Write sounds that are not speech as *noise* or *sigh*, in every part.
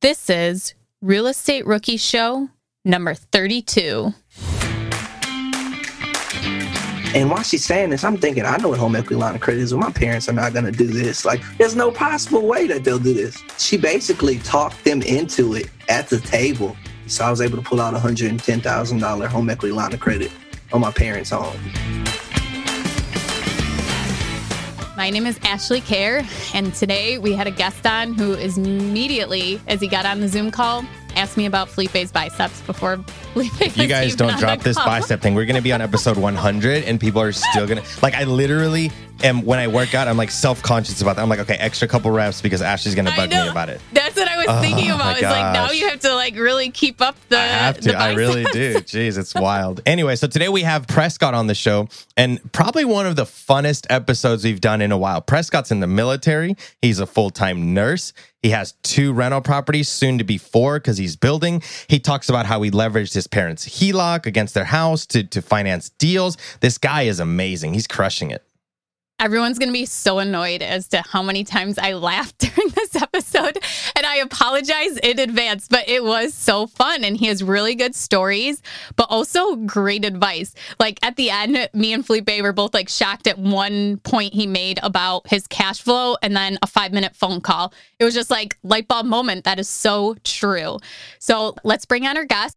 This is Real Estate Rookie Show number 32. And while she's saying this, I'm thinking, I know what home equity line of credit is, but my parents are not going to do this. Like, there's no possible way that they'll do this. She basically talked them into it at the table. So I was able to pull out a $110,000 home equity line of credit on my parents' home. My name is Ashley Kehr, and today we had a guest on who is immediately, as he got on the Zoom call, asked me about Felipe's biceps before *laughs* Felipe. You guys don't drop this bicep thing. We're gonna be on episode 100, and people are still gonna like. I literally am when I work out. I'm like self conscious about that. I'm like, okay, extra couple reps because Ashley's gonna bug me about it. That's what I was Oh, thinking about. It's like now you have to like really keep up the. I have to. I really do. Jeez, it's *laughs* wild. Anyway, so today we have Prescott on the show, and probably one of the funnest episodes we've done in a while. Prescott's in the military. He's a full time nurse. He has two rental properties, soon to be four, because he's building. He talks about how he leveraged his parents' HELOC against their house to, to finance deals. This guy is amazing. He's crushing it. Everyone's going to be so annoyed as to how many times I laughed *laughs* during this episode. And I apologize in advance, but it was so fun. And he has really good stories, but also great advice. Like at the end, me and Felipe were both like shocked at one point he made about his cash flow and then a five minute phone call. It was just like light bulb moment. That is so true. So let's bring on our guest.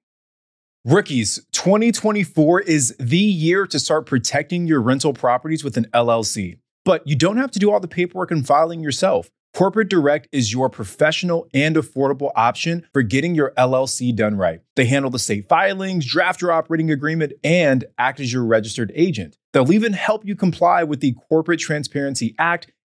Rookies, 2024 is the year to start protecting your rental properties with an LLC. But you don't have to do all the paperwork and filing yourself. Corporate Direct is your professional and affordable option for getting your LLC done right. They handle the state filings, draft your operating agreement, and act as your registered agent. They'll even help you comply with the Corporate Transparency Act,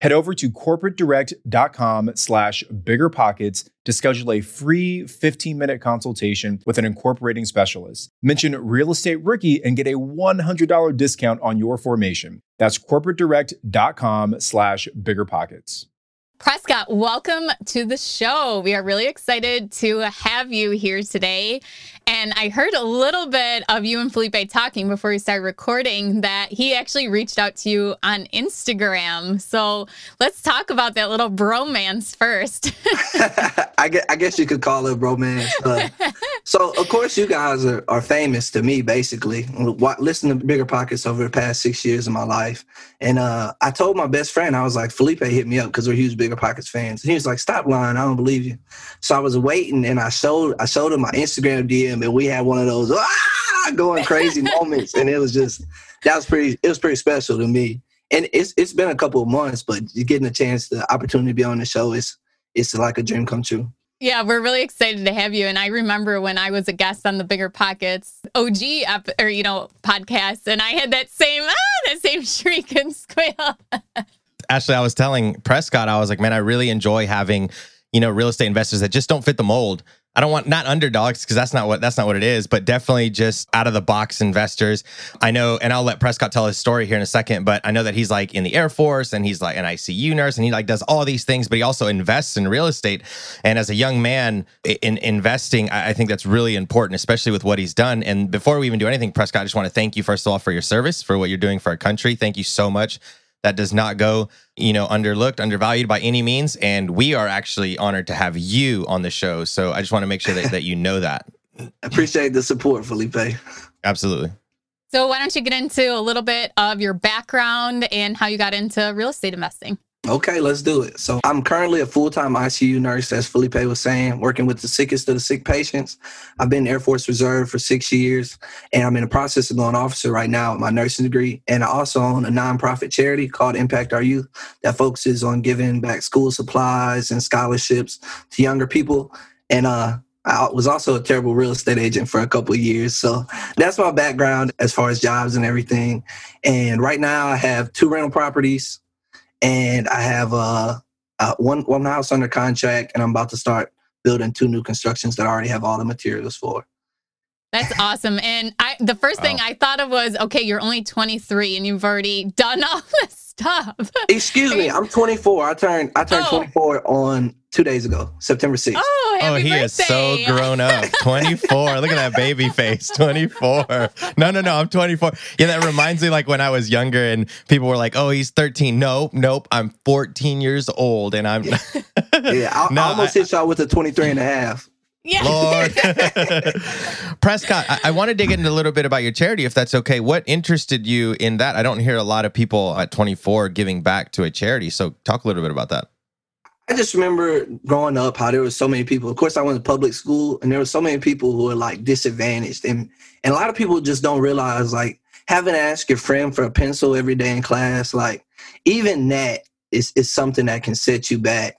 Head over to corporatedirect.com slash biggerpockets to schedule a free 15-minute consultation with an incorporating specialist. Mention Real Estate Rookie and get a $100 discount on your formation. That's corporatedirect.com slash biggerpockets. Prescott, welcome to the show. We are really excited to have you here today. And I heard a little bit of you and Felipe talking before we started recording that he actually reached out to you on Instagram. So let's talk about that little bromance first. *laughs* *laughs* I, guess, I guess you could call it bromance. Uh, *laughs* so, of course, you guys are, are famous to me, basically. Listen to Bigger Pockets over the past six years of my life. And uh, I told my best friend, I was like, Felipe hit me up because we're huge Bigger Pockets fans. And he was like, stop lying. I don't believe you. So I was waiting and I showed I showed him my Instagram DM and we had one of those ah, going crazy *laughs* moments, and it was just that was pretty. It was pretty special to me. And it's it's been a couple of months, but getting a chance, the opportunity to be on the show is it's like a dream come true. Yeah, we're really excited to have you. And I remember when I was a guest on the Bigger Pockets OG up or you know podcast, and I had that same ah, that same *laughs* shriek and squeal. Ashley, I was telling Prescott, I was like, man, I really enjoy having you know real estate investors that just don't fit the mold I don't want not underdogs because that's not what that's not what it is, but definitely just out of the box investors. I know, and I'll let Prescott tell his story here in a second, but I know that he's like in the Air Force and he's like an ICU nurse and he like does all these things, but he also invests in real estate. And as a young man in investing, I think that's really important, especially with what he's done. And before we even do anything, Prescott, I just want to thank you first of all for your service, for what you're doing for our country. Thank you so much that does not go, you know, underlooked, undervalued by any means. And we are actually honored to have you on the show. So I just want to make sure that, that you know that. *laughs* Appreciate the support, Felipe. Absolutely. So why don't you get into a little bit of your background and how you got into real estate investing? Okay, let's do it. So I'm currently a full-time ICU nurse, as Felipe was saying, working with the sickest of the sick patients. I've been Air Force Reserve for six years, and I'm in the process of going officer right now with my nursing degree. And I also own a nonprofit charity called Impact Our Youth that focuses on giving back school supplies and scholarships to younger people. And uh, I was also a terrible real estate agent for a couple years. So that's my background as far as jobs and everything. And right now I have two rental properties and I have uh, uh, one one house under contract, and I'm about to start building two new constructions that I already have all the materials for. That's awesome. And I the first wow. thing I thought of was, okay, you're only 23 and you've already done all *laughs* this stuff. Excuse me, I'm 24. I turned I turned oh. 24 on two days ago, September 6th. Oh, oh he birthday. is so grown up. *laughs* 24. Look at that baby face. 24. No, no, no. I'm 24. Yeah, that reminds me like when I was younger and people were like, oh, he's 13. No, nope. I'm 14 years old and I'm. *laughs* yeah, I, *laughs* no, I almost I, hit y'all with a 23 and a half. Yeah. Lord. Prescott, I, I want to dig into a little bit about your charity, if that's okay. What interested you in that? I don't hear a lot of people at 24 giving back to a charity. So talk a little bit about that. I just remember growing up how there were so many people. Of course, I went to public school, and there were so many people who were like disadvantaged, and and a lot of people just don't realize like having to ask your friend for a pencil every day in class, like even that is is something that can set you back.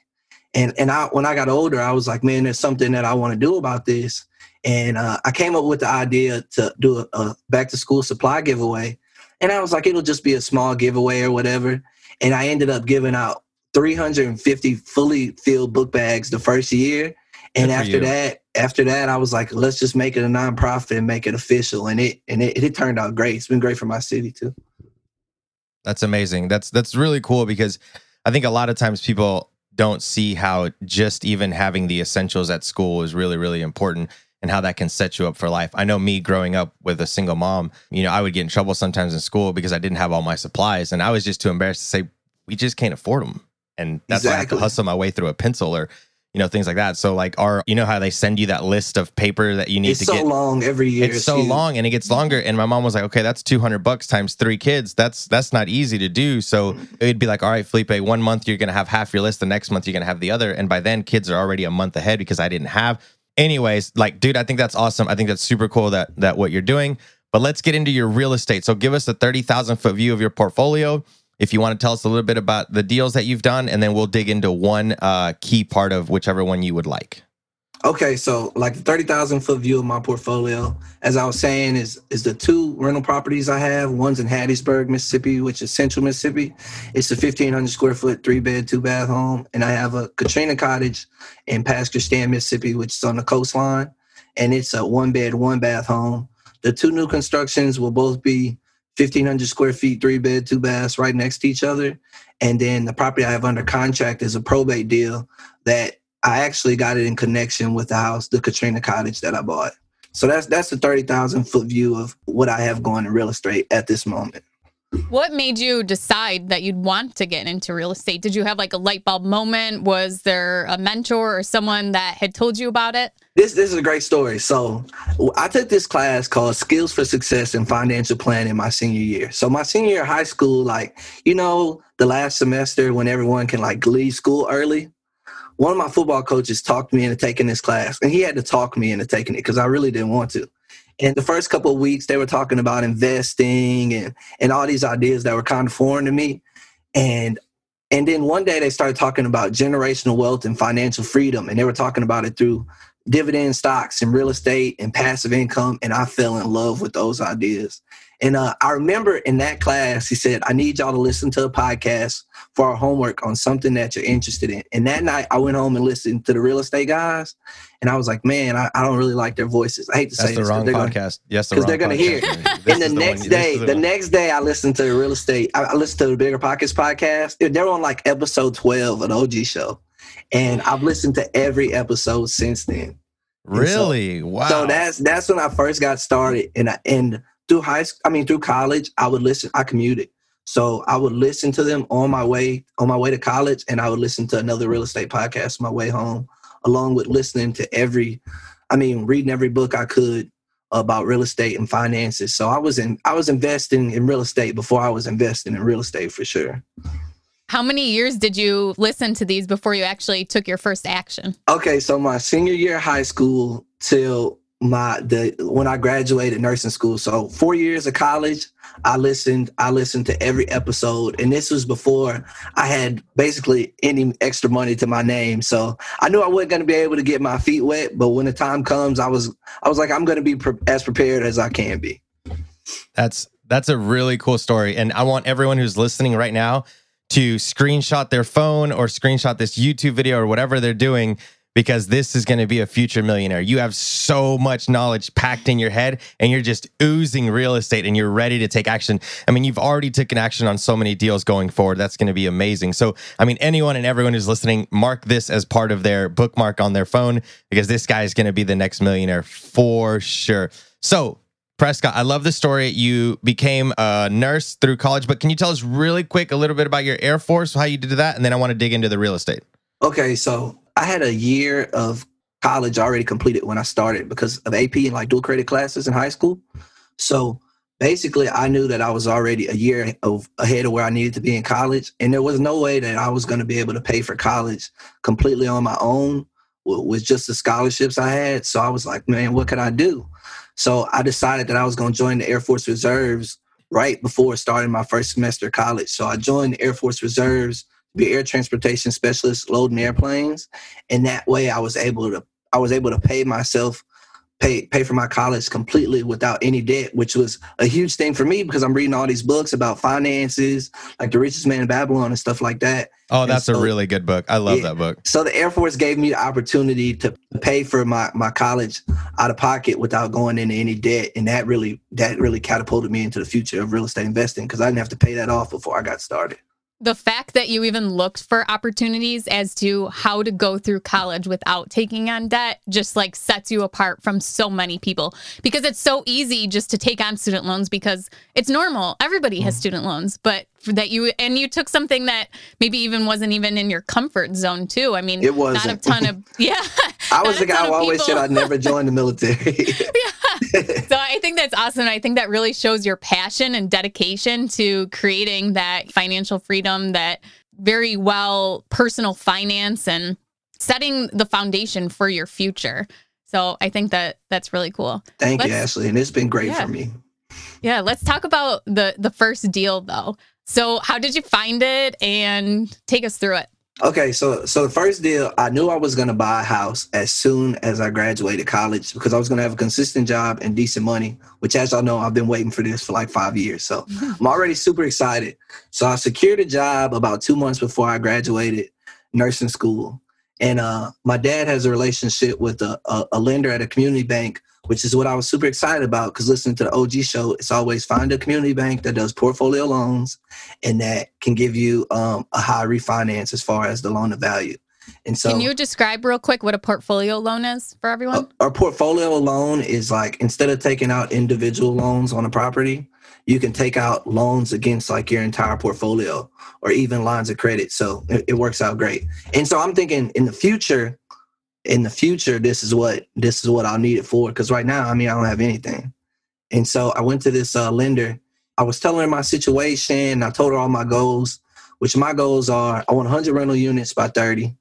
And and I when I got older, I was like, man, there's something that I want to do about this. And uh, I came up with the idea to do a, a back to school supply giveaway. And I was like, it'll just be a small giveaway or whatever. And I ended up giving out 350 fully filled book bags the first year. And after you. that, after that, I was like, let's just make it a nonprofit and make it official. And it and it, it turned out great. It's been great for my city too. That's amazing. That's that's really cool because I think a lot of times people don't see how just even having the essentials at school is really, really important and how that can set you up for life. I know me growing up with a single mom, you know, I would get in trouble sometimes in school because I didn't have all my supplies and I was just too embarrassed to say, we just can't afford them and that's exactly. why I have to hustle my way through a pencil or you know things like that. So like our you know how they send you that list of paper that you need to get? it's to so get long every year. It's, so long and it gets longer. And my mom was like, okay, that's two hundred bucks times three kids. That's that's not easy to do. So it'd be like, all right, Felipe, one month you're gonna have half your list, the next month you're gonna have the other, and by then kids are already a month ahead because I didn't have. Anyways, like, dude, I think that's awesome. I think that's super cool that that what you're doing. But let's get into your real estate. So give us a thirty thousand foot view of your portfolio if you want to tell us a little bit about the deals that you've done, and then we'll dig into one uh, key part of whichever one you would like. Okay, so like the thirty thousand foot view of my portfolio, as I was saying, is is the two rental properties I have. One's in Hattiesburg, Mississippi, which is central Mississippi. It's a fifteen hundred square foot, three bed, two bath home, and I have a Katrina Cottage in Pass Christian, Mississippi, which is on the coastline, and it's a one bed, one bath home. The two new constructions will both be 1500 square feet, three bed, two baths, right next to each other. And then the property I have under contract is a probate deal that I actually got it in connection with the house, the Katrina cottage that I bought. So that's that's the 30,000 foot view of what I have going in real estate at this moment. What made you decide that you'd want to get into real estate? Did you have like a light bulb moment? Was there a mentor or someone that had told you about it? This this is a great story. So I took this class called Skills for Success in Financial Planning my senior year. So my senior year high school, like you know, the last semester when everyone can like leave school early. One of my football coaches talked me into taking this class, and he had to talk me into taking it because I really didn't want to. And the first couple of weeks, they were talking about investing and and all these ideas that were kind of foreign to me. And and then one day they started talking about generational wealth and financial freedom, and they were talking about it through dividend stocks and real estate and passive income. And I fell in love with those ideas. And uh, I remember in that class, he said, I need y'all to listen to a podcast for our homework on something that you're interested in. And that night, I went home and listened to the real estate guys. And I was like, man, I, I don't really like their voices. I hate to That's say the this. wrong Gonna, podcast. yes, because they're going to hear. it. *laughs* and the next one, day, the, the next day, I listened to real estate. I, I listened to the Bigger Pockets podcast. They're on like episode 12 of the OG show. And I've listened to every episode since then. Really? So, wow. So that's that's when I first got started, and I, and through high school, I mean through college, I would listen. I commuted, so I would listen to them on my way on my way to college, and I would listen to another real estate podcast on my way home, along with listening to every, I mean, reading every book I could about real estate and finances. So I was in I was investing in real estate before I was investing in real estate for sure. How many years did you listen to these before you actually took your first action? Okay, so my senior year of high school till my the when I graduated nursing school. So four years of college, I listened. I listened to every episode, and this was before I had basically any extra money to my name. So I knew I wasn't going to be able to get my feet wet. But when the time comes, I was I was like, I'm going to be pre- as prepared as I can be. That's that's a really cool story, and I want everyone who's listening right now to screenshot their phone or screenshot this YouTube video or whatever they're doing because this is going to be a future millionaire. You have so much knowledge packed in your head and you're just oozing real estate and you're ready to take action. I mean, you've already taken action on so many deals going forward. That's going to be amazing. So, I mean, anyone and everyone who's listening, mark this as part of their bookmark on their phone because this guy is going to be the next millionaire for sure. So, Prescott, I love the story. You became a nurse through college, but can you tell us really quick a little bit about your Air Force, how you did that, and then I want to dig into the real estate. Okay, so I had a year of college already completed when I started because of AP and like dual credit classes in high school. So basically, I knew that I was already a year of ahead of where I needed to be in college, and there was no way that I was going to be able to pay for college completely on my own with just the scholarships I had. So I was like, man, what could I do? So I decided that I was going to join the Air Force Reserves right before starting my first semester of college. So I joined the Air Force Reserves be air transportation specialist loading airplanes. And that way i was able to i was able to pay myself pay pay for my college completely without any debt which was a huge thing for me because i'm reading all these books about finances like the richest man in babylon and stuff like that. Oh that's so, a really good book. I love yeah, that book. So the air force gave me the opportunity to pay for my my college out of pocket without going into any debt. And that really that really catapulted me into the future of real estate investing because i didn't have to pay that off before i got started the fact that you even looked for opportunities as to how to go through college without taking on debt just like sets you apart from so many people. Because it's so easy just to take on student loans because it's normal. Everybody has mm. student loans but that you and you took something that maybe even wasn't even in your comfort zone too. I mean it was not a ton of *laughs* yeah i was the guy who always said i'd never join the military. *laughs* Yeah so I think that's awesome. I think that really shows your passion and dedication to creating that financial freedom, that very well personal finance and setting the foundation for your future. So I think that that's really cool. Thank let's, you, Ashley. And it's been great yeah. for me. Yeah. Let's talk about the the first deal though. So how did you find it and take us through it? Okay, so so the first deal, I knew I was going to buy a house as soon as I graduated college because I was going to have a consistent job and decent money. Which, as y'all know, I've been waiting for this for like five years, so I'm already super excited. So I secured a job about two months before I graduated nursing school, and uh, my dad has a relationship with a, a, a lender at a community bank which is what I was super excited about because listening to the OG show, it's always find a community bank that does portfolio loans and that can give you um, a high refinance as far as the loan to value. And so, can you describe real quick what a portfolio loan is for everyone? A, a portfolio loan is like instead of taking out individual loans on a property, you can take out loans against like your entire portfolio or even lines of credit. So it, it works out great. And so I'm thinking in the future, in the future, this is what this is what I'll need it for. Because right now, I mean, I don't have anything. And so I went to this uh, lender. I was telling her my situation. I told her all my goals, which my goals are: I want 100 rental units by 30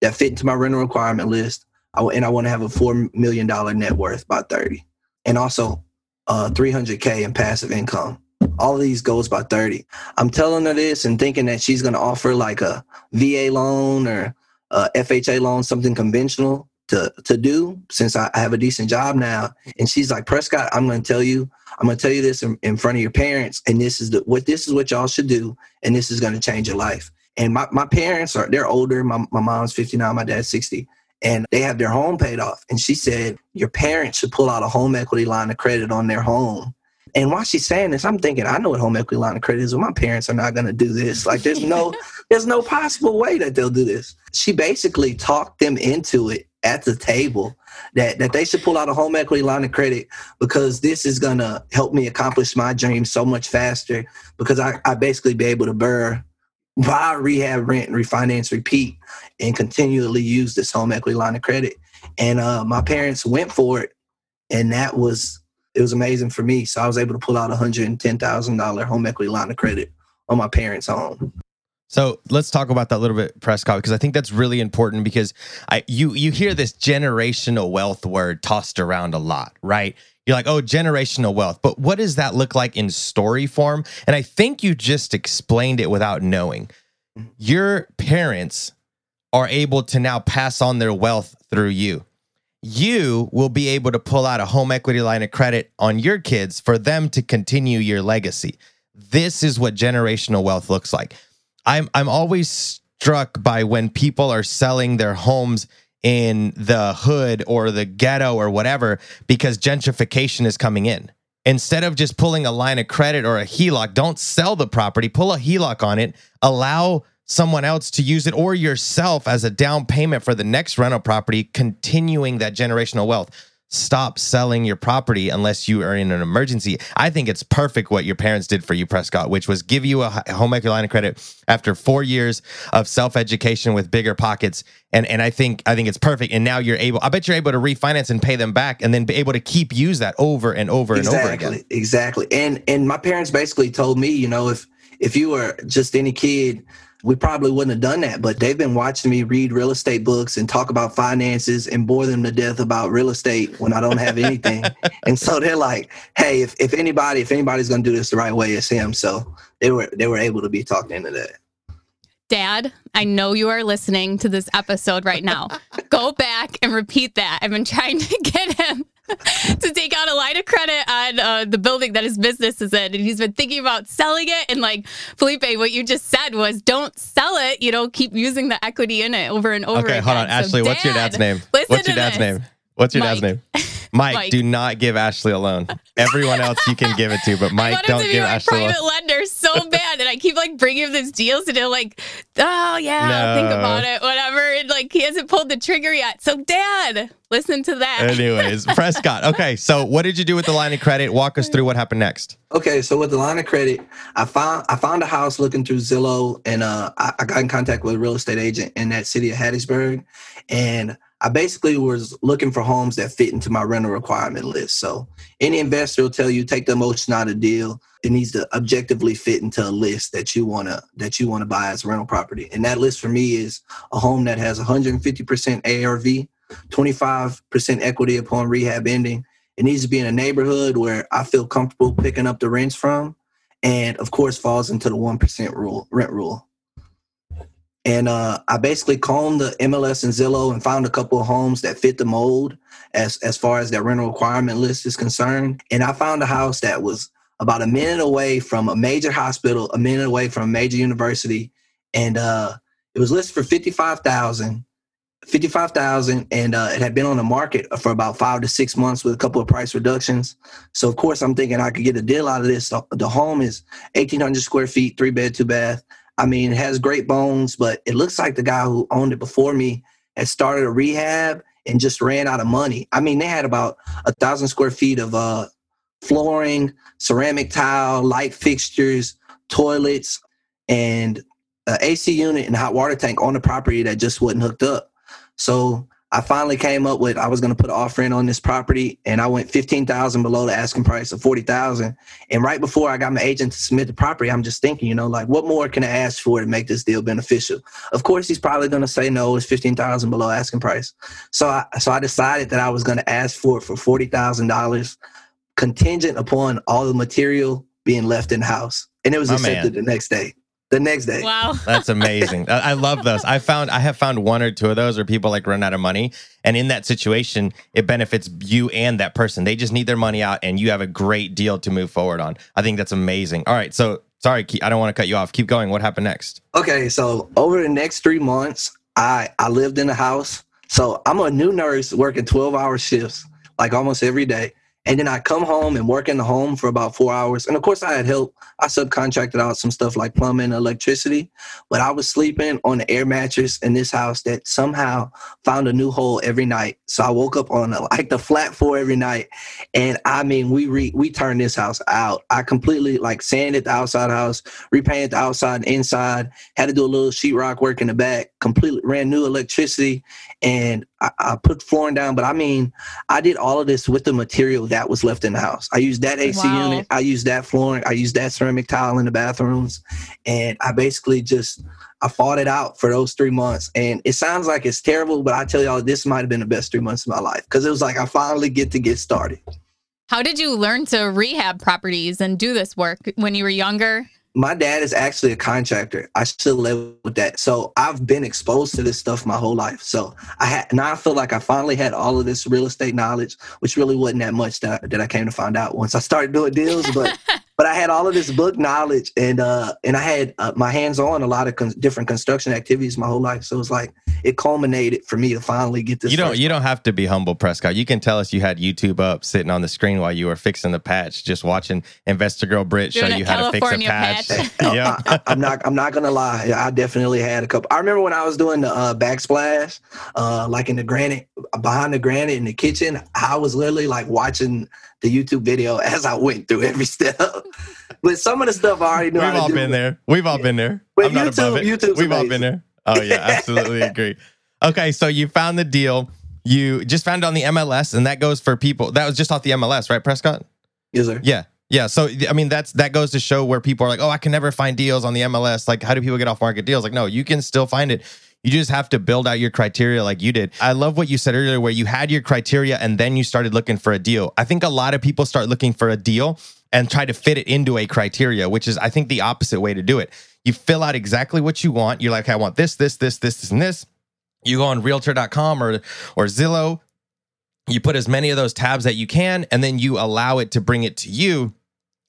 that fit into my rental requirement list, I, and I want to have a four million dollar net worth by 30, and also uh, 300k in passive income. All of these goals by 30. I'm telling her this and thinking that she's going to offer like a VA loan or Uh, a FHA loan, something conventional to to do since I have a decent job now. And she's like, Prescott, I'm going to tell you, I'm going to tell you this in, in, front of your parents, and this is the what this is what y'all should do, and this is going to change your life. And my, my parents are they're older. My my mom's 59, my dad's 60 and they have their home paid off. And she said, Your parents should pull out a home equity line of credit on their home. And while she's saying this, I'm thinking, I know what home equity line of credit is, but my parents are not gonna do this. Like there's no *laughs* there's no possible way that they'll do this. She basically talked them into it at the table that, that they should pull out a home equity line of credit because this is gonna help me accomplish my dream so much faster because I, I basically be able to BRRRR buy, rehab, rent, and refinance, repeat, and continually use this home equity line of credit. And uh, my parents went for it, and that was it was amazing for me. So I was able to pull out a hundred and ten thousand dollar home equity line of credit on my parents' home. So let's talk about that a little bit, Prescott, because I think that's really important because I you you hear this generational wealth word tossed around a lot, right? You're like, oh, generational wealth. But what does that look like in story form? And I think you just explained it without knowing. Mm-hmm. Your parents are able to now pass on their wealth through you. You will be able to pull out a home equity line of credit on your kids for them to continue your legacy. This is what generational wealth looks like. I'm I'm always struck by when people are selling their homes in the hood or the ghetto or whatever because gentrification is coming in. Instead of just pulling a line of credit or a HELOC, don't sell the property, pull a HELOC on it, allow someone else to use it or yourself as a down payment for the next rental property, continuing that generational wealth stop selling your property unless you are in an emergency. I think it's perfect what your parents did for you, Prescott, which was give you a home equity line of credit after four years of self education with bigger pockets. And and I think I think it's perfect. And now you're able. I bet you're able to refinance and pay them back, and then be able to keep use that over and over exactly, and over again. Exactly. And and my parents basically told me, you know, if if you were just any kid we probably wouldn't have done that. But they've been watching me read real estate books and talk about finances and bore them to death about real estate when I don't have anything. *laughs* and so they're like, hey, if, if anybody, if anybody's gonna do this the right way, it's him. So they were they were able to be talked into that. Dad, I know you are listening to this episode right now. *laughs* Go back and repeat that. I've been trying to get him *laughs* to take out a line of credit on uh, the building that his business is in. And he's been thinking about selling it. And like Felipe, what you just said was don't sell it. You know, keep using the equity in it over and over okay, again. hold on. Ashley, so what's your dad's name? What's your dad's this. name? What's your Mike. dad's name? *laughs* Mike, Mike. do not give Ashley a loan. Everyone else you can give it to, but *laughs* Mike, wanted don't to be give my Ashley a loan. private lender so *laughs* bad, and I keep like bringing him these deals, and they're like, "Oh yeah, I'll think about it, whatever." And like he hasn't pulled the trigger yet. So, Dad, listen to that. Anyways, *laughs* Prescott. Okay, so what did you do with the line of credit? Walk us through what happened next. Okay, so with the line of credit, I found I found a house looking through Zillow, and uh, I, I got in contact with a real estate agent in that city of Hattiesburg, and I basically was looking for homes that fit into my rental requirement list. So any investor will tell you take the emotion out of the deal. It needs to objectively fit into a list that you wanna that you wanna buy as a rental property, and that list for me is a home that has 150% ARV, 25% equity upon rehab ending. It needs to be in a neighborhood where I feel comfortable picking up the rents from, and of course falls into the one percent rule rent rule. And uh, I basically combed the MLS and Zillow and found a couple of homes that fit the mold as as far as that rental requirement list is concerned. And I found a house that was about a minute away from a major hospital, a minute away from a major university, and uh, it was listed for fifty five thousand. fifty-five thousand, and uh, it had been on the market for about five to six months with a couple of price reductions. So of course, I'm thinking I could get a deal out of this. The, the home is eighteen hundred square feet, three bed, two bath. I mean, it has great bones, but it looks like the guy who owned it before me had started a rehab and just ran out of money. I mean, they had about a thousand square feet of uh, flooring, ceramic tile, light fixtures, toilets, and an AC unit and hot water tank on the property that just wasn't hooked up. So I finally came up with I was going to put an offer in on this property, and I went fifteen thousand below the asking price of forty thousand. And right before I got my agent to submit the property, I'm just thinking, you know, like what more can I ask for to make this deal beneficial? Of course, he's probably going to say no. It's fifteen thousand below asking price. So I so I decided that I was going to ask for it for forty thousand dollars, contingent upon all the material being left in house, and it was My accepted man. the next day. The next day. Wow. *laughs* That's amazing. I I love those. I found I have found one or two of those where people like run out of money, and in that situation, it benefits you and that person. They just need their money out, and you have a great deal to move forward on. I think that's amazing. All right, so sorry, I don't want to cut you off. Keep going. What happened next? Okay, so over the next three months, I I lived in a house. So I'm a new nurse working 12 hour shifts, like almost every day. And then I come home and work in the home for about four hours. And of course, I had help. I subcontracted out some stuff like plumbing, electricity, but I was sleeping on the air mattress in this house that somehow found a new hole every night. So I woke up on a, like the flat floor every night, and I mean, we re, we turned this house out. I completely like sanded the outside house, repainted the outside and inside. Had to do a little sheetrock work in the back. Completely ran new electricity, and I, I put flooring down. But I mean, I did all of this with the material that was left in the house. I used that AC Wow. unit. I used that flooring. I used that ceramic tile in the bathrooms, and I basically just I fought it out for those three months. And it sounds like it's terrible, but I tell y'all, this might have been the best three months of my life because it was like I finally get to get started. How did you learn to rehab properties and do this work when you were younger? My dad is actually a contractor. I still live with that. So I've been exposed to this stuff my whole life. So I had now I feel like I finally had all of this real estate knowledge, which really wasn't that much that, that I came to find out once I started doing deals. But *laughs* but I had all of this book knowledge and uh and I had uh, my hands on a lot of con- different construction activities my whole life. So it's like it culminated for me to finally get this. You don't first- you don't have to be humble, Prescott. You can tell us you had YouTube up sitting on the screen while you were fixing the patch, just watching Investor Girl Brit show Doing a you how to fix a patch. patch. *laughs* yeah. *laughs* I, am not. I'm not gonna lie. I definitely had a couple. I remember when I was doing the uh, backsplash, uh, like in the granite, behind the granite in the kitchen. I was literally like watching the YouTube video *laughs* as I went through every step. but some of the stuff I already knew We've all been there. We've all been there. But I'm not above YouTube- it. YouTube's We've all been there. Oh yeah, absolutely *laughs* agree. Okay, so you found the deal. You just found it on the MLS, and that goes for people. That was just off the MLS, right, Prescott? Yes, sir. Yeah. Yeah. So I mean that's that goes to show where people are like, oh, I can never find deals on the MLS. Like, how do people get off market deals? Like, no, you can still find it. You just have to build out your criteria like you did. I love what you said earlier, where you had your criteria and then you started looking for a deal. I think a lot of people start looking for a deal and try to fit it into a criteria, which is, I think, the opposite way to do it. You fill out exactly what you want. You're like, I want this, this, this, this, this, and this. You go on realtor.com or or Zillow, you put as many of those tabs that you can, and then you allow it to bring it to you.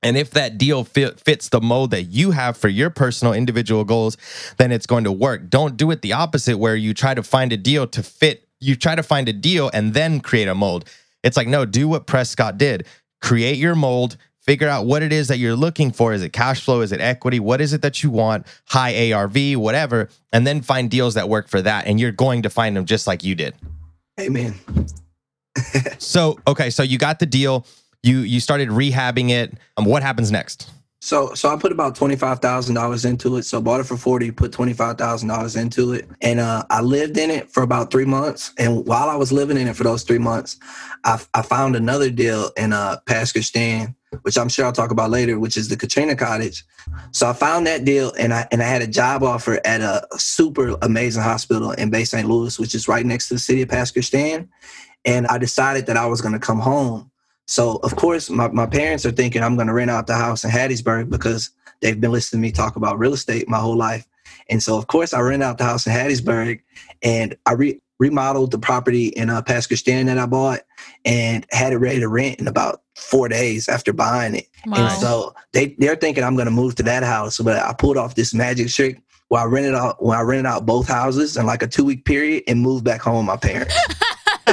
And if that deal fit, fits the mold that you have for your personal individual goals, then it's going to work. Don't do it the opposite where you try to find a deal to fit, you try to find a deal and then create a mold. It's like, no, do what Prescott did. Create your mold, figure out what it is that you're looking for. Is it cash flow? Is it equity? What is it that you want? High ARV, whatever. And then find deals that work for that. And you're going to find them just like you did. Amen. *laughs* So, okay, so you got the deal. You you started rehabbing it. Um, what happens next? So, so I put about twenty five thousand dollars into it. So, bought it for forty, put twenty five thousand dollars into it, and uh, I lived in it for about three months. And while I was living in it for those three months, I, I found another deal in uh, Pascagoula, which I'm sure I'll talk about later, which is the Katrina Cottage. So, I found that deal, and I and I had a job offer at a super amazing hospital in Bay St. Louis, which is right next to the city of Pascagoula. And I decided that I was going to come home. So of course, my, my parents are thinking I'm going to rent out the house in Hattiesburg because they've been listening to me talk about real estate my whole life. And so of course, I rent out the house in Hattiesburg, and I re- remodeled the property in uh, Pascagoula that I bought, and had it ready to rent in about four days after buying it. Wow. And so they they're thinking I'm going to move to that house, but I pulled off this magic trick where I rented out when I rented out both houses in like a two week period and moved back home with my parents. *laughs*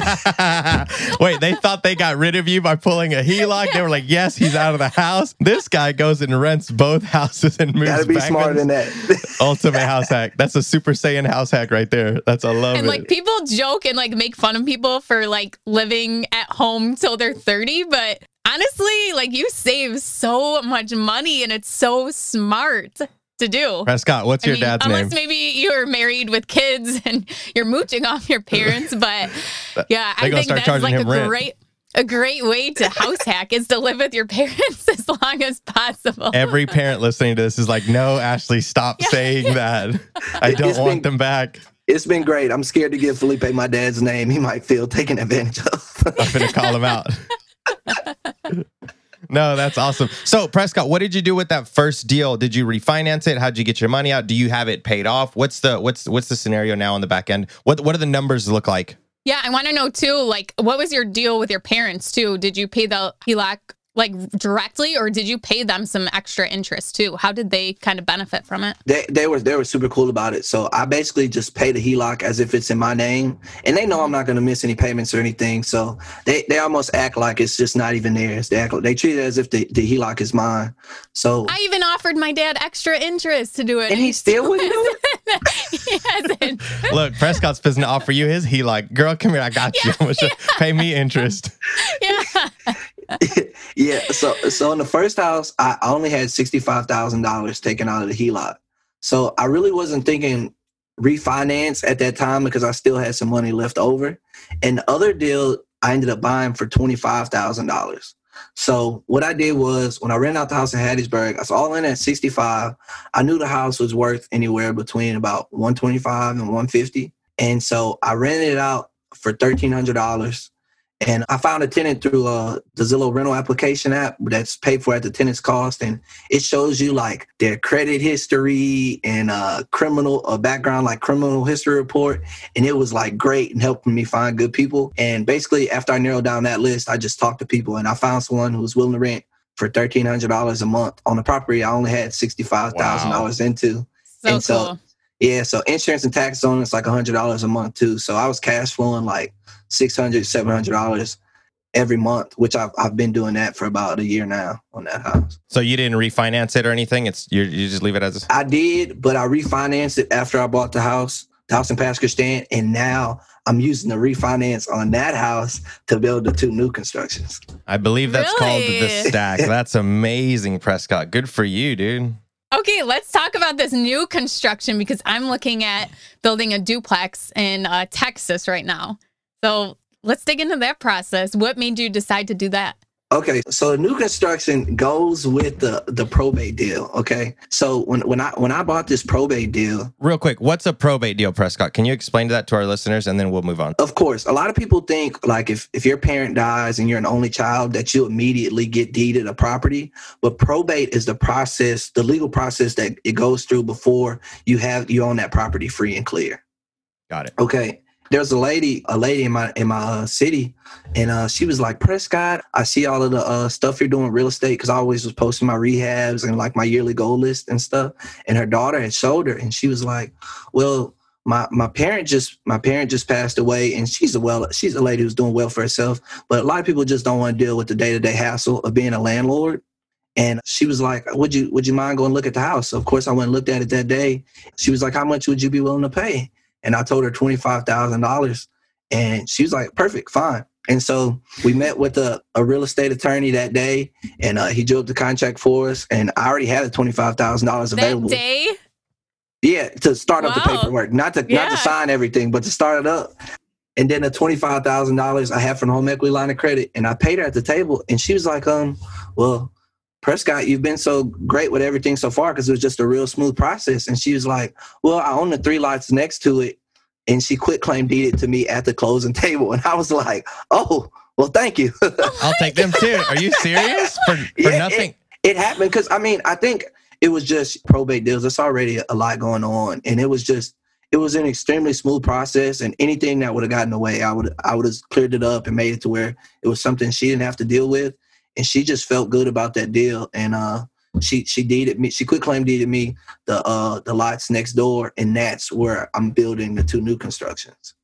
*laughs* Wait, they thought they got rid of you by pulling a HELOC. They were like, "Yes, he's out of the house." This guy goes and rents both houses and moves. Gotta be back smarter than that. *laughs* Ultimate house hack. That's a Super Saiyan house hack right there. That's I love And it. like people joke and like make fun of people for like living at home till they're 30, but honestly, like you save so much money and it's so smart to do. Prescott, what's I your mean, dad's name? unless maybe you're married with kids and you're mooching off your parents, but *laughs* yeah, They I gonna think start that's charging like a him rent. great a great way to house hack is to live with your *laughs* parents as long as possible. Every *laughs* parent listening to this is like, "No, Ashley, stop saying that. I don't It's want been- them back." It's been great. I'm scared to give Felipe my dad's name. He might feel taken advantage of. I'm gonna call him out. No, that's awesome. So, Prescott, what did you do with that first deal? Did you refinance it? How'd you get your money out? Do you have it paid off? What's the what's what's the scenario now on the back end? What what do the numbers look like? Yeah, I want to know too, like, what was your deal with your parents too? Did you pay the HELOC like directly, or did you pay them some extra interest too? How did they kind of benefit from it? they they were they were super cool about it. So I basically just pay the HELOC as if it's in my name, and they know I'm not going to miss any payments or anything. So they, they almost act like it's just not even theirs. They act they treat it as if the, the HELOC is mine. So I even offered my dad extra interest to do it, and he *laughs* still wouldn't do it. he *laughs* hasn't. Look, Prescott's supposed to offer you his heloc girl, come here, I got you. *laughs* I'm gonna show- Pay me interest. yeah. Yeah. So so in the first house, I only had sixty five thousand dollars taken out of the HELOC. So I really wasn't thinking refinance at that time because I still had some money left over. And the other deal I ended up buying for twenty five thousand dollars. So what I did was when I rented out the house in Hattiesburg, I was all in at 65. I knew the house was worth anywhere between about 125 and 150. And so I rented it out for $1,300. And I found a tenant through uh, the Zillow rental application app that's paid for at the tenant's cost, and it shows you like their credit history and uh, criminal uh, background, like criminal history report. And it was like great and helping me find good people. And basically, after I narrowed down that list, I just talked to people, and I found someone who was willing to rent for thirteen hundred dollars a month on the property I only had sixty five thousand dollars into. So And so- cool. Yeah, so insurance and taxes on it's like hundred dollars a month too. So I was cash flowing like 600 700 dollars every month, which I've I've been doing that for about a year now on that house. So you didn't refinance it or anything? It's you you just leave it as I did, but I refinanced it after I bought the house, the house in Pass Christian, and now I'm using the refinance on that house to build the two new constructions. I believe that's called the stack. *laughs* That's amazing, Prescott. Good for you, dude. Okay, let's talk about this new construction because I'm looking at building a duplex in uh, Texas right now. So let's dig into that process. What made you decide to do that? Okay, so the new construction goes with the the probate deal. Okay, so when when I when I bought this probate deal, Real quick, what's a probate deal, Prescott? Can you explain that to our listeners and then we'll move on? of course, a lot of people think like if if your parent dies and you're an only child that you immediately get deeded a property, but probate is the process, the legal process that it goes through before you have you own that property free and clear. Got it. Okay. There's a lady, a lady in my in my uh, city, and uh, she was like, Prescott, I see all of the uh, stuff you're doing real estate because I always was posting my rehabs and like my yearly goal list and stuff. And her daughter had showed her, and she was like, Well, my my parent just my parent just passed away, and she's a well she's a lady who's doing well for herself. But a lot of people just don't want to deal with the day to day hassle of being a landlord. And she was like, "Would you would you mind going look at the house?" Of course, I went and looked at it that day. She was like, "How much would you be willing to pay?" And I told her twenty five thousand dollars, and she was like, "Perfect, fine." And so we met with a, a real estate attorney that day, and uh, he drew up the contract for us. And I already had the twenty five thousand dollars available. That day? Yeah, to start up the paperwork, not to not to sign everything, but to start it up. And then the twenty five thousand dollars I had from the home equity line of credit, and I paid her at the table, and she was like, "Um, well, Prescott, you've been so great with everything so far because it was just a real smooth process." And she was like, "Well, I own the three lots next to it," and she quit claim deed it to me at the closing *laughs* table, and I was like, "Oh, well, thank you." *laughs* I'll take them too. Are you serious? For, for Yeah, nothing? it happened because I mean I think it was just probate deals. There's already a lot going on, and it was just it was an extremely smooth process. And anything that would have gotten away, I would I would have cleared it up and made it to where it was something she didn't have to deal with, and she just felt good about that deal. And uh, she she deeded me. She quit claim deeded me the uh the lots next door, and that's where I'm building the two new constructions.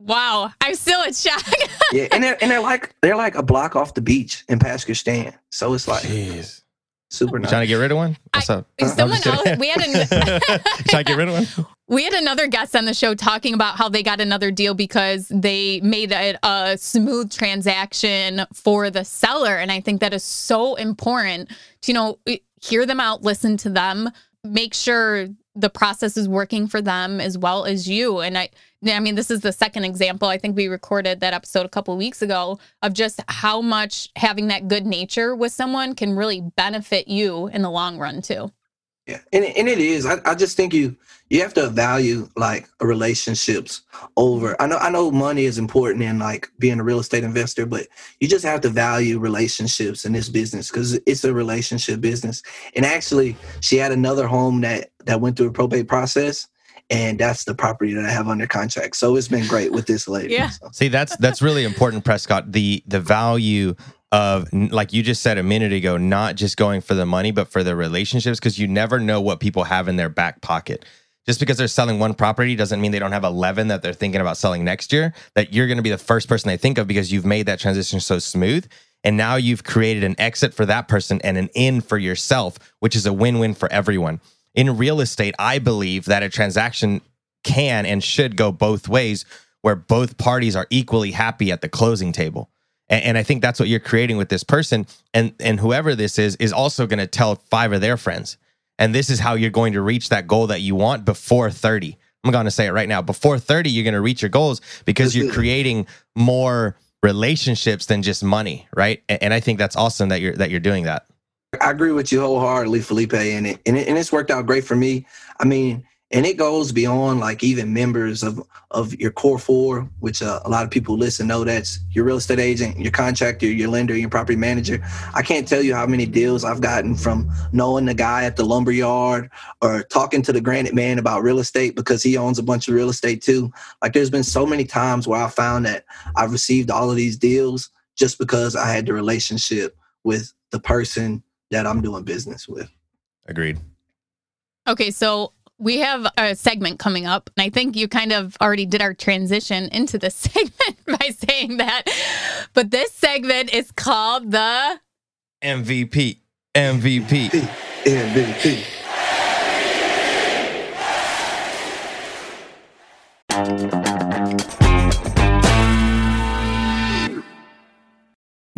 Wow, I'm still in shock. yeah, and they're and they're like they're like a block off the beach in Pass Christian, so it's like Jeez. Super nice. trying to get rid of one? What's I- up? Someone else, we had an, *laughs* trying to get rid of one? we had another guest on the show talking about how they got another deal because they made it a smooth transaction for the seller, and I think that is so important to you know hear them out, listen to them, make sure the process is working for them as well as you. And I, I mean, this is the second example. I think we recorded that episode a couple weeks ago of just how much having that good nature with someone can really benefit you in the long run too. Yeah, and and it is. I, I just think you you have to value like relationships over. I know I know money is important in like being a real estate investor, but you just have to value relationships in this business because it's a relationship business. And actually, she had another home that that went through a probate process, and that's the property that I have under contract. So it's been great with this lady. Yeah. So. See, that's that's really important, Prescott. The the value of like you just said a minute ago, not just going for the money, but for the relationships, because you never know what people have in their back pocket. Just because they're selling one property doesn't mean they don't have 11 that they're thinking about selling next year, that you're going to be the first person they think of because you've made that transition so smooth. And now you've created an exit for that person and an in for yourself, which is a win win for everyone. In real estate, I believe that a transaction can and should go both ways where both parties are equally happy at the closing table. And, and I think that's what you're creating with this person. And and whoever this is is also going to tell five of their friends. And this is how you're going to reach that goal that you want before 30. I'm going to say it right now. Before 30, you're going to reach your goals because you're creating more relationships than just money, right? And, and I think that's awesome that you're that you're doing that. I agree with you wholeheartedly, Felipe, and it, and it and it's worked out great for me. I mean, and it goes beyond like even members of of your core four, which uh, a lot of people listen know that's your real estate agent, your contractor, your lender, your property manager. I can't tell you how many deals I've gotten from knowing the guy at the lumber yard or talking to the granite man about real estate because he owns a bunch of real estate too. Like there's been so many times where I found that I've received all of these deals just because I had the relationship with the person that I'm doing business with. Agreed. Okay, so we have a segment coming up, and I think you kind of already did our transition into this *laughs* segment by saying that. But this segment is called the MVP. MVP. MVP.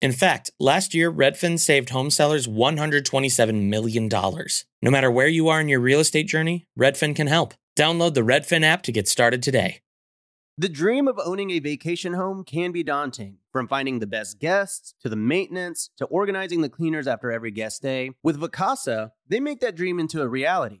In fact, last year, Redfin saved home sellers $127 million. No matter where you are in your real estate journey, Redfin can help. Download the Redfin app to get started today. The dream of owning a vacation home can be daunting. From finding the best guests, to the maintenance, to organizing the cleaners after every guest day. With Vacasa, they make that dream into a reality.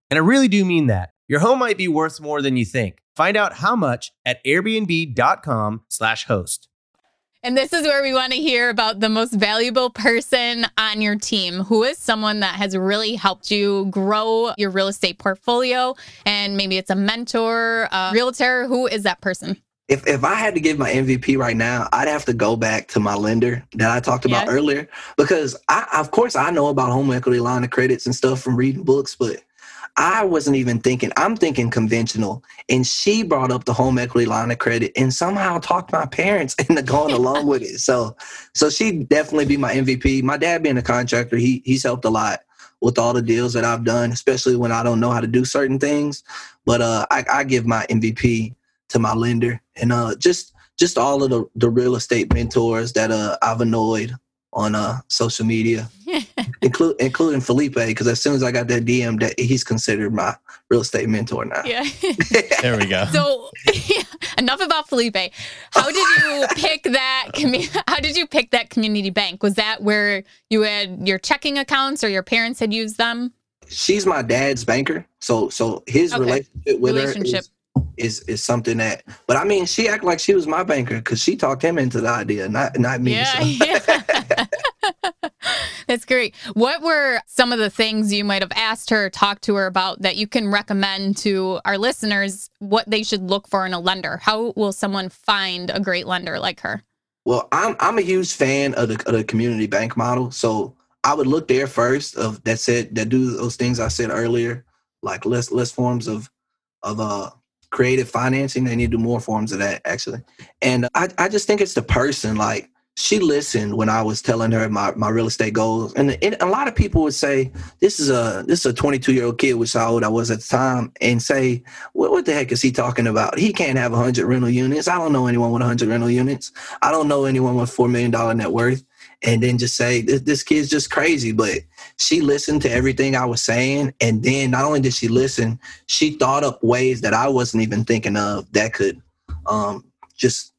And I really do mean that. Your home might be worth more than you think. Find out how much at airbnb.com/slash host. And this is where we want to hear about the most valuable person on your team. Who is someone that has really helped you grow your real estate portfolio? And maybe it's a mentor, a realtor. Who is that person? if if I had to give my MVP right now, I'd have to go back to my lender that I talked about Yes. earlier because I of course I know about home equity line of credits and stuff from reading books, but I wasn't even thinking. I'm thinking conventional, and she brought up the home equity line of credit and somehow talked my parents *laughs* into going along with it. So, so she definitely be my MVP. My dad being a contractor, he he's helped a lot with all the deals that I've done, especially when I don't know how to do certain things. But uh, I, I give my MVP to my lender and uh just just all of the, the real estate mentors that uh I've annoyed on uh social media, *laughs* include, including Felipe, because as soon as I got that DM, that he's considered my real estate mentor now. Yeah. *laughs* There we go. so *laughs* enough about Felipe. How did you pick that? Commu- how did you pick that community bank? Was that where you had your checking accounts or your parents had used them? She's my dad's banker, so so his Okay. relationship with Relationship. her is, is is something that. But I mean, she acted like she was my banker because she talked him into the idea, not not me. Yeah, so. yeah. That's great. What were some of the things you might have asked her, talked to her about that you can recommend to our listeners what they should look for in a lender? How will someone find a great lender like her? Well, I'm I'm a huge fan of the, of the community bank model. So I would look there first of that said that do those things I said earlier, like less less forms of of uh creative financing. They need to do more forms of that actually. And I, I just think it's the person like she listened when I was telling her my, my real estate goals. And, a lot of people would say, this is a this is a 22 year old kid, which how old I was at the time, and say, what, what the heck is he talking about? He can't have 100 rental units. I don't know anyone with 100 rental units. I don't know anyone with $4 million net worth. And then just say, this, this kid's just crazy. But she listened to everything I was saying. And then not only did she listen, she thought up ways that I wasn't even thinking of that could um, just,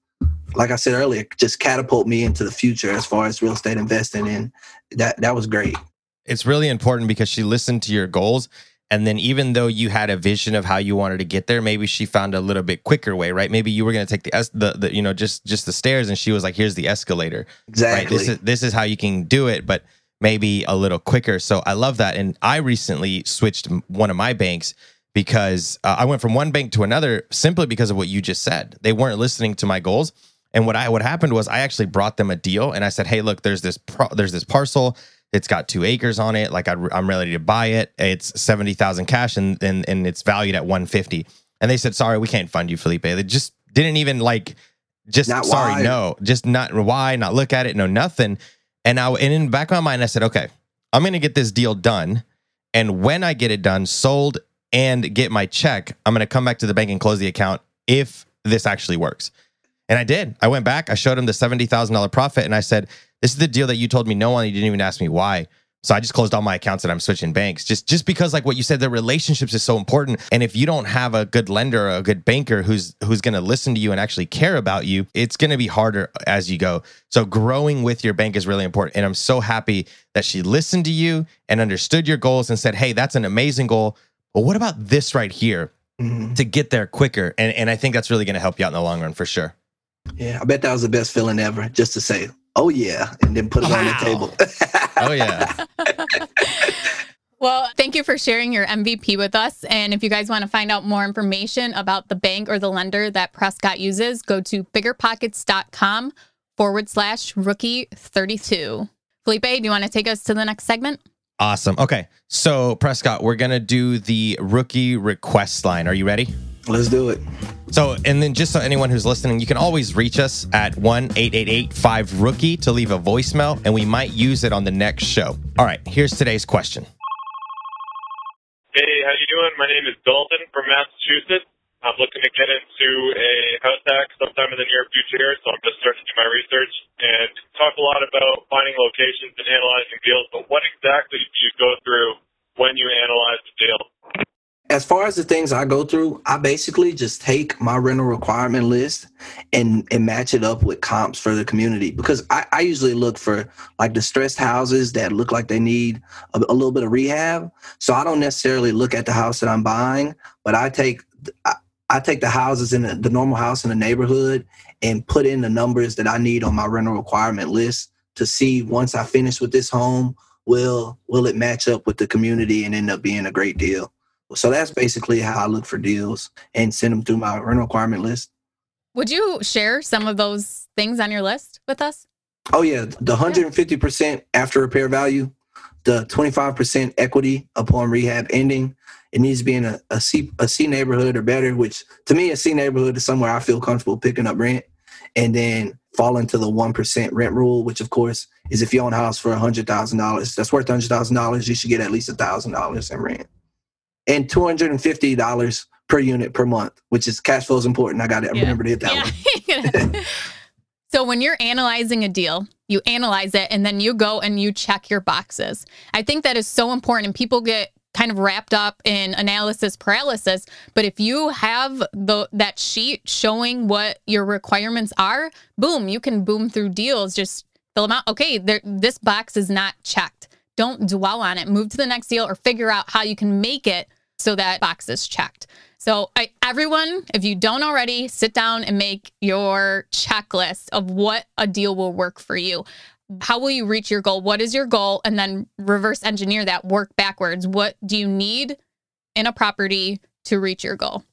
like I said earlier, just catapult me into the future as far as real estate investing. And that, that was great. it's really important because she listened to your goals and then even though you had a vision of how you wanted to get there maybe she found a little bit quicker way right maybe you were going to take the, es- the the you know just just the stairs and she was like here's the escalator right Exactly. this is this is how you can do it but maybe a little quicker so i love that and i recently switched one of my banks because uh, i went from one bank to another simply because of what you just said. They weren't listening to my goals. And what i what happened was i actually brought them a deal and i said hey look there's this pro- there's this parcel. It's got two acres on it. Like I, i'm ready to buy it. It's 70000 cash and, and and it's valued at 150 and they said sorry we can't fund you felipe. They just didn't even like just Not sorry why. no just not why not look at it no nothing. And I and in the back of my mind I said okay I'm gonna get this deal done. And when I get it done sold and get my check I'm gonna come back to the bank and close the account if this actually works. And I did. I went back I showed him the seventy thousand dollar profit and I said this is the deal that you told me no one you didn't even ask me why. So I just closed all my accounts and I'm switching banks. Just just because like what you said the relationships is so important. And if you don't have a good lender a good banker who's who's going to listen to you and actually care about you it's going to be harder as you go. So growing with your bank is really important. And I'm so happy that she listened to you and understood your goals and said hey that's an amazing goal but what about this right here Mhm. to get there quicker and and I think that's really going to help you out in the long run for sure Yeah, I bet that was the best feeling ever, just to say, "Oh yeah," and then put it on the table. *laughs* oh yeah *laughs* Well, thank you for sharing your MVP with us. And if you guys want to find out more information about the bank or the lender that Prescott uses, go to biggerpockets.com forward slash rookie 32. Felipe, do you want to take us to the next segment? Awesome. Okay. So, Prescott, we're going to do the rookie request line. Are you ready? Let's do it. So, and then just so anyone who's listening, you can always reach us at 1 888 5 Rookie to leave a voicemail, and we might use it on the next show. All right. Here's today's question. Hey, how you doing? My name is Dalton from Massachusetts. I'm looking to get into a house hack sometime in the near future so I'm just starting to do my research and talk a lot about finding locations and analyzing deals. But what exactly do you go through when you analyze the deal? As far as the things I go through, I basically just take my rental requirement list and, and match it up with comps for the community because I, I usually look for like distressed houses that look like they need a, a little bit of rehab. So I don't necessarily look at the house that I'm buying, but I take I, I take the houses in the, the normal house in the neighborhood and put in the numbers that I need on my rental requirement list to see once I finish with this home, will will it match up with the community and end up being a great deal. So that's basically how I look for deals and send them through my rental requirement list. Would you share some of those things on your list with us? Oh yeah, the 150% after repair value, the 25% equity upon rehab ending. It needs to be in a, a C a C neighborhood or better, which to me a C neighborhood is somewhere I feel comfortable picking up rent. And then fall into the one percent rent rule, which of course is if you own a house for a hundred thousand dollars that's worth hundred thousand dollars, you should get at least a thousand dollars in rent. And two hundred and fifty dollars per unit per month, which is cash flow is important. I gotta Yeah. remember to hit that one. Yeah. *laughs* *laughs* so when you're analyzing a deal, you analyze it and then you go and you check your boxes. I think that is so important and people get kind of wrapped up in analysis paralysis, but if you have the that sheet showing what your requirements are, boom, you can boom through deals just fill them out. Okay, there, this box is not checked. Don't dwell on it. Move to the next deal or figure out how you can make it so that box is checked. So, I, everyone, if you don't already, sit down and make your checklist of what a deal will work for you. How will you reach your goal? What is your goal? And then reverse engineer that, work backwards. What do you need in a property to reach your goal?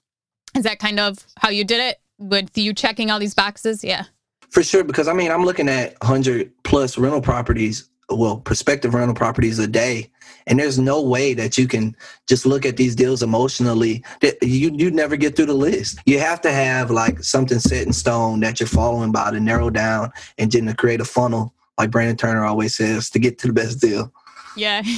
Is that kind of how you did it with you checking all these boxes? Yeah. For sure, because I mean, I'm looking at 100 plus rental properties, well, prospective rental properties a day, and there's no way that you can just look at these deals emotionally. You you never get through the list. You have to have like something set in stone that you're following by to narrow down and then to create a funnel, like Brandon Turner always says, to get to the best deal. Yeah. *laughs*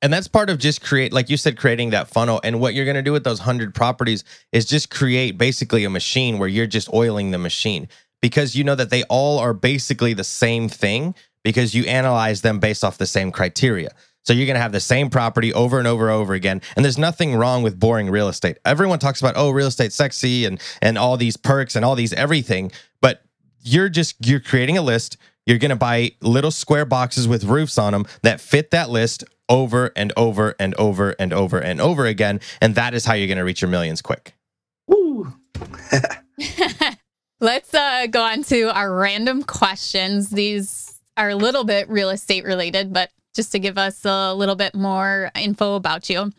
And that's part of just create, like you said, creating that funnel. And what you're going to do with those 100 properties is just create basically a machine where you're just oiling the machine because you know that they all are basically the same thing because you analyze them based off the same criteria. So you're going to have the same property over and over and over again. And there's nothing wrong with boring real estate. Everyone talks about, oh, real estate sexy and and all these perks and all these everything, but you're just you're creating a list. You're going to buy little square boxes with roofs on them that fit that list over and over and over and over and over again. And that is how you're going to reach your millions quick. Woo! *laughs* Let's uh, go on to our random questions. These are a little bit real estate related, but just to give us a little bit more info about you.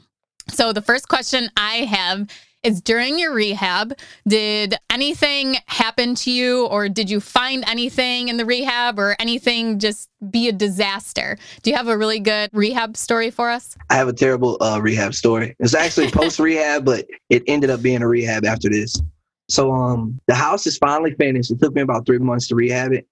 So, the first question I have is during your rehab, did anything happen to you, or did you find anything in the rehab, or anything just be a disaster? Do you have a really good rehab story for us? I have a terrible uh, rehab story. It's actually *laughs* post rehab, but it ended up being a rehab after this. So um, the house is finally finished. It took me about three months to rehab it,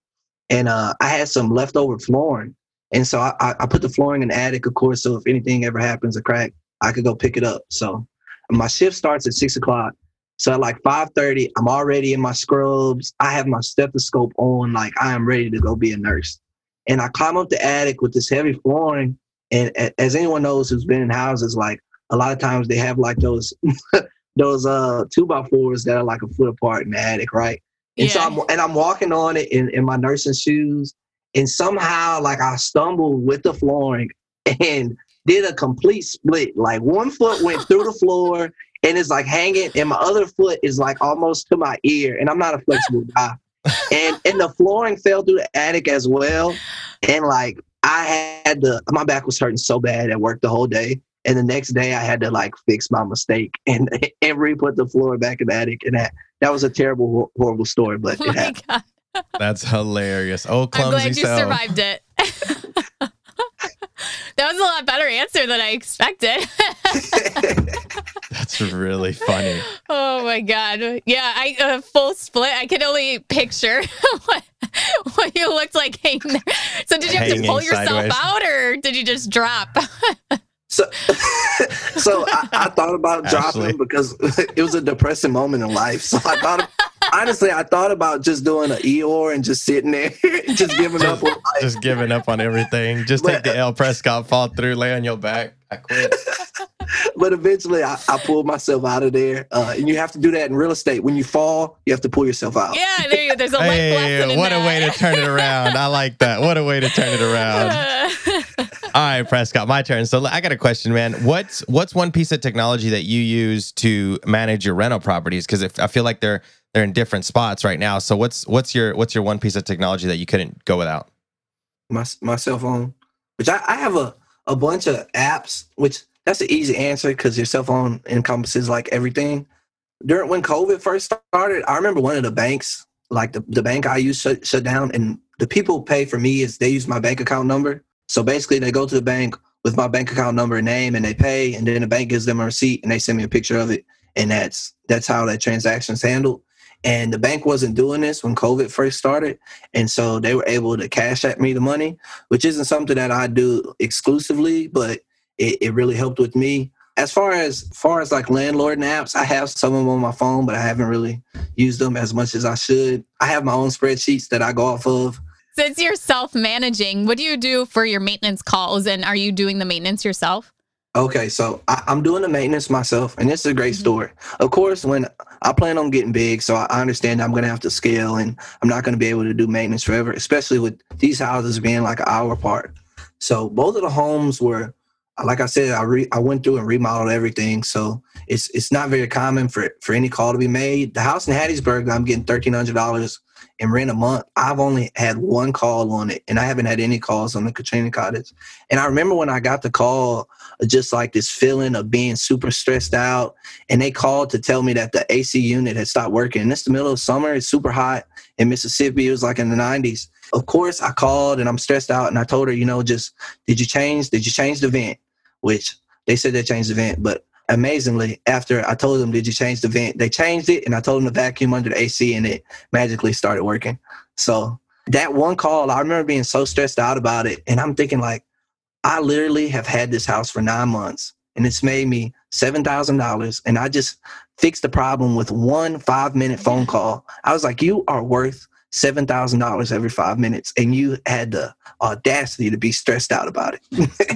and uh, I had some leftover flooring, and so I, I, I put the flooring in the attic, of course. So if anything ever happens, a crack, I could go pick it up. So my shift starts at six o'clock. So at like five thirty, I'm already in my scrubs. I have my stethoscope on, like I am ready to go be a nurse. And I climb up the attic with this heavy flooring. And as anyone knows who's been in houses, like a lot of times they have like those *laughs* those uh two by fours that are like a foot apart in the attic, right? And so I'm and I'm walking on it in, in my nursing shoes, and somehow like I stumble with the flooring *laughs* and did a complete split. Like one foot went through the floor and it's like hanging, and my other foot is like almost to my ear, and I'm not a flexible *laughs* guy. And and the flooring fell through the attic as well. And like I had the my back was hurting so bad at work the whole day. And the next day I had to like fix my mistake and *laughs* and re-put the floor back in the attic. And that that was a terrible, horrible story, but Oh it happened. god! That's hilarious. Oh, I'm glad you self. survived it. Was a lot better answer than I expected. *laughs* That's really funny. oh my god! Yeah, I a full split. I can only picture *laughs* what, what you looked like hanging there. So did you have to pull yourself sideways. out, or did you just drop? *laughs* So, *laughs* so I, I thought about *laughs* dropping Ashley. because *laughs* it was a depressing moment in life. So I thought, honestly, I thought about just doing an Eeyore and just sitting there, just giving up on life. Just giving up on everything. Just take the L Prescott, fall through, lay on your back. I quit. But eventually, I, I pulled myself out of there. Uh, and you have to do that in real estate. When you fall, you have to pull yourself out. yeah, there you go. There's a life lesson Hey, in what a that. way to turn it around. I like that. What a way to turn it around. All right, Prescott, my turn. So I got a question, man. What's what's one piece of technology that you use to manage your rental properties? Because if I feel like they're they're in different spots right now. So what's what's your what's your one piece of technology that you couldn't go without? my my cell phone, which I, I have a, a bunch of apps, which that's the easy answer because your cell phone encompasses like everything. During when COVID first started, I remember one of the banks, like the, the bank I use shut, shut down and the people pay for me is they use my bank account number. So basically they go to the bank with my bank account number and name and they pay and then the bank gives them a receipt and they send me a picture of it. And that's that's how that transaction's handled. And the bank wasn't doing this when COVID first started. And so they were able to cash at me the money, which isn't something that I do exclusively, but it, it really helped with me. As far as far as like landlord apps, I have some of them on my phone, but I haven't really used them as much as I should. I have my own spreadsheets that I go off of. Since you're self-managing, what do you do for your maintenance calls, and are you doing the maintenance yourself? Okay, so I, I'm doing the maintenance myself, and this is a great mm-hmm. story. Of course, when I plan on getting big, so I understand I'm going to have to scale, and I'm not going to be able to do maintenance forever, especially with these houses being like an hour apart. So both of the homes were, like I said, I re, I went through and remodeled everything. So it's it's not very common for for any call to be made. The house in Hattiesburg, I'm getting thirteen hundred dollars in rent a month. I've only had one call on it, and I haven't had any calls on the Katrina Cottage. And I remember when I got the call, uh, just like this feeling of being super stressed out. And they called to tell me that the AC unit had stopped working. And it's the middle of summer. It's super hot in Mississippi. It was like in the 90s. Of course, I called and I'm stressed out. And I told her, you know, just did you change? Did you change the vent? Which they said they changed the vent, but amazingly, after I told them, did you change the vent? They changed it, and I told them to vacuum under the AC, and it magically started working. So that one call, I remember being so stressed out about it, and I'm thinking like, I literally have had this house for nine months, and it's made me seven thousand dollars, and I just fixed the problem with one five minute phone call. I was like, you are worth seven thousand dollars every five minutes, and you had the audacity to be stressed out about it.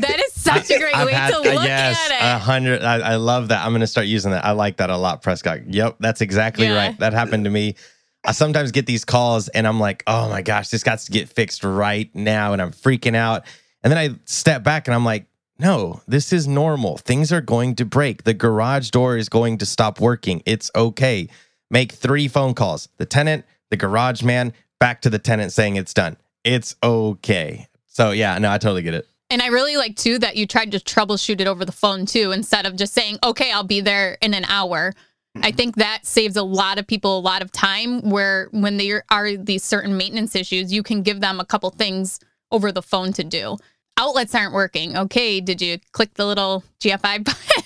That is *laughs* such a great I've way had- to look yes, at it. a hundred. I, I love that. I'm going to start using that. I like that a lot, Prescott. Yep, that's exactly Yeah. right. That happened to me. I sometimes get these calls and I'm like, oh my gosh, this got to get fixed right now, and I'm freaking out. And then I step back and I'm like, no, this is normal. Things are going to break. The garage door is going to stop working. It's okay. Make three phone calls. The tenant, the garage man, back to the tenant saying it's done. It's okay. So yeah, no, I totally get it. And I really like too that you tried to troubleshoot it over the phone too, instead of just saying, okay, I'll be there in an hour. I think that saves a lot of people a lot of time where when there are these certain maintenance issues, you can give them a couple things over the phone to do. Outlets aren't working. Okay, did you click the little GFI button?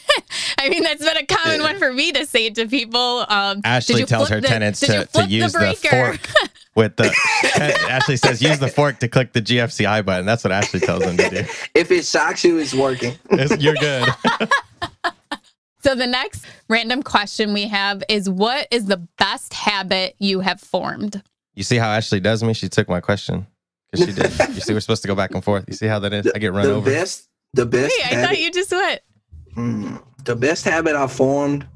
I mean, that's been a common one for me to say to people. Um, Ashley tells her the- tenants to, to use the, breaker? fork *laughs* with the. *laughs* Ashley says use the fork to click the GFCI button. That's what Ashley tells them to do. *laughs* if it shocks you, it's working. It's- you're good. So the next random question we have is what is the best habit you have formed? You see how Ashley does me? She took my question because she did. You see, we're supposed to go back and forth. You see how that is? I get run the over. best, the best. Hey, I thought you just went. Mm, the best habit I formed.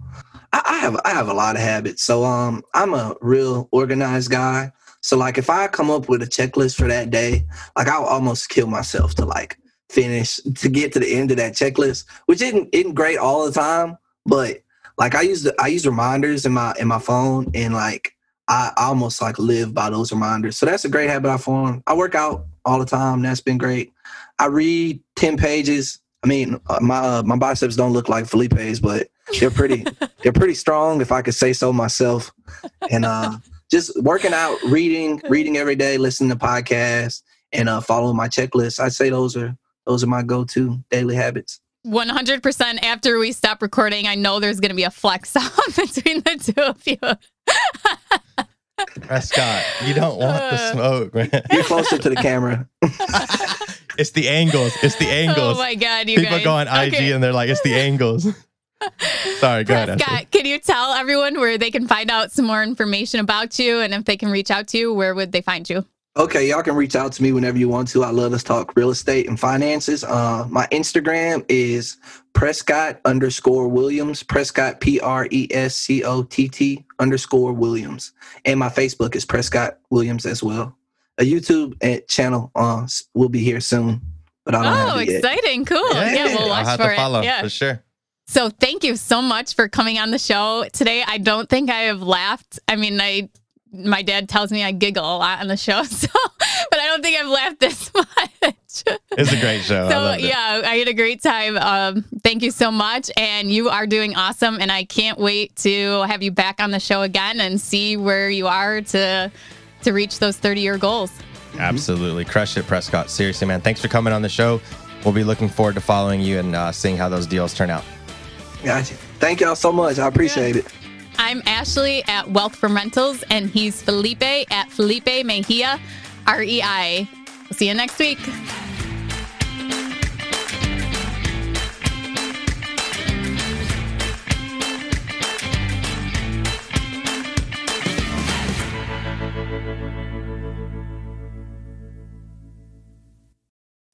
I, I have I have a lot of habits. So um, I'm a real organized guy. So like, if I come up with a checklist for that day, like I'll almost kill myself to like finish to get to the end of that checklist, which isn't isn't great all the time. But like I use the, I use reminders in my in my phone, and like I almost like live by those reminders. So that's a great habit I formed. I work out all the time. That's been great. I read ten pages I mean, uh, my uh, my biceps don't look like Felipe's, but they're pretty *laughs* they're pretty strong, if I could say so myself. And uh, just working out, reading, reading every day, listening to podcasts, and uh, following my checklist. I'd say those are those are my go to daily habits. 100% after we stop recording, I know there's going to be a flex *laughs* off between the two of you. Prescott, you don't want the Uh. smoke, man. Get closer to the *laughs* camera. It's the angles. It's the *laughs* angles. Oh my God, you People guys. go on IG Okay. and they're like, it's the angles. *laughs* Sorry, go ahead. Ashley. Can you tell everyone where they can find out some more information about you and if they can reach out to you, where would they find you? Okay, y'all can reach out to me whenever you want to. I love us talk real estate and finances. Uh, my Instagram is Prescott underscore Williams. Prescott P R E S C O T T underscore Williams, and my Facebook is Prescott Williams as well. A YouTube uh, channel uh, will be here soon, but I don't Oh, have it yet. exciting. Cool. Yeah, we'll I'll watch have for to follow it. Yeah. for sure. So thank you so much for coming on the show today. I don't think I have laughed. I mean, I my dad tells me I giggle a lot on the show, *laughs* so but I don't think I've laughed this *laughs* much. It's a great show. So loved it. yeah, I had a great time. Um, thank you so much, and you are doing awesome. And I can't wait to have you back on the show again and see where you are to to reach those thirty year goals. Absolutely. Crush it, Prescott. Seriously, man. Thanks for coming on the show. We'll be looking forward to following you and uh, seeing how those deals turn out. Gotcha. Thank y'all so much. I appreciate it. I'm Ashley at Wealth from Rentals, and he's Felipe at Felipe Mejia, R E I. We'll see you next week.